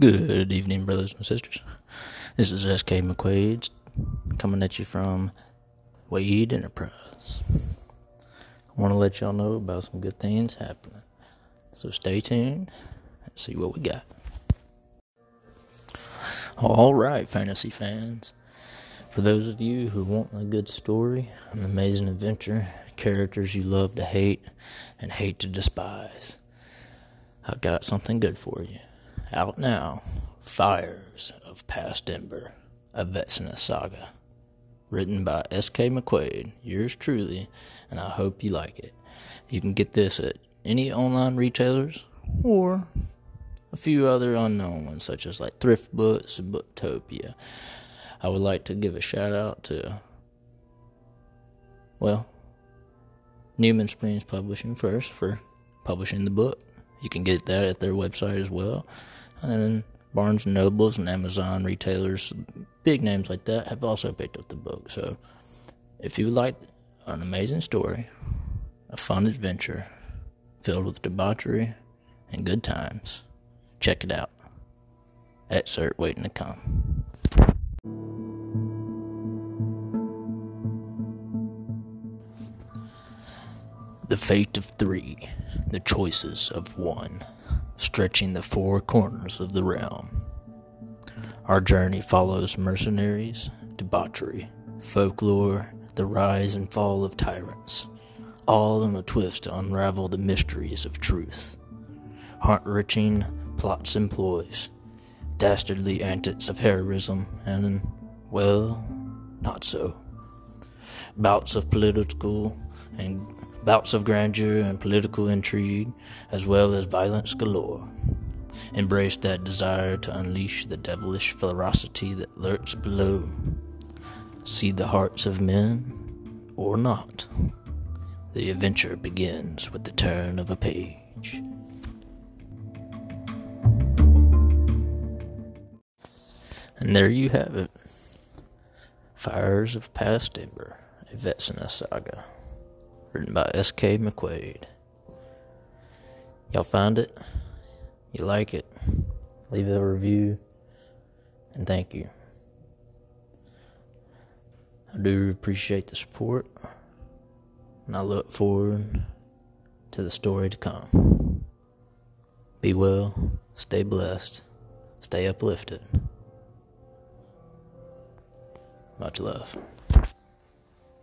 Good evening, brothers and sisters. This is SK McQuaid coming at you from Wade Enterprise. I want to let y'all know about some good things happening. So stay tuned and see what we got. All right, fantasy fans. For those of you who want a good story, an amazing adventure, characters you love to hate and hate to despise, I've got something good for you. Out now, Fires of Past Ember, a Vetsina saga. Written by S.K. McQuaid, yours truly, and I hope you like it. You can get this at any online retailers or a few other unknown ones, such as like Thrift Books and Booktopia. I would like to give a shout out to, well, Newman Springs Publishing first for publishing the book. You can get that at their website as well. And Barnes and Nobles and Amazon retailers, big names like that, have also picked up the book. So if you like an amazing story, a fun adventure filled with debauchery and good times, check it out. Excerpt waiting to come. The fate of three, the choices of one stretching the four corners of the realm. Our journey follows mercenaries, debauchery, folklore, the rise and fall of tyrants, all in a twist to unravel the mysteries of truth. Heart wrenching plots and ploys, dastardly antics of heroism, and, well, not so. Bouts of political and bouts of grandeur and political intrigue, as well as violence galore. Embrace that desire to unleash the devilish ferocity that lurks below. See the hearts of men, or not. The adventure begins with the turn of a page. And there you have it. Fires of Past Ember, a Vetsina saga written by S.K. McQuaid. Y'all find it? You like it? Leave a review, and thank you. I do appreciate the support, and I look forward to the story to come. Be well, stay blessed, stay uplifted. Much love.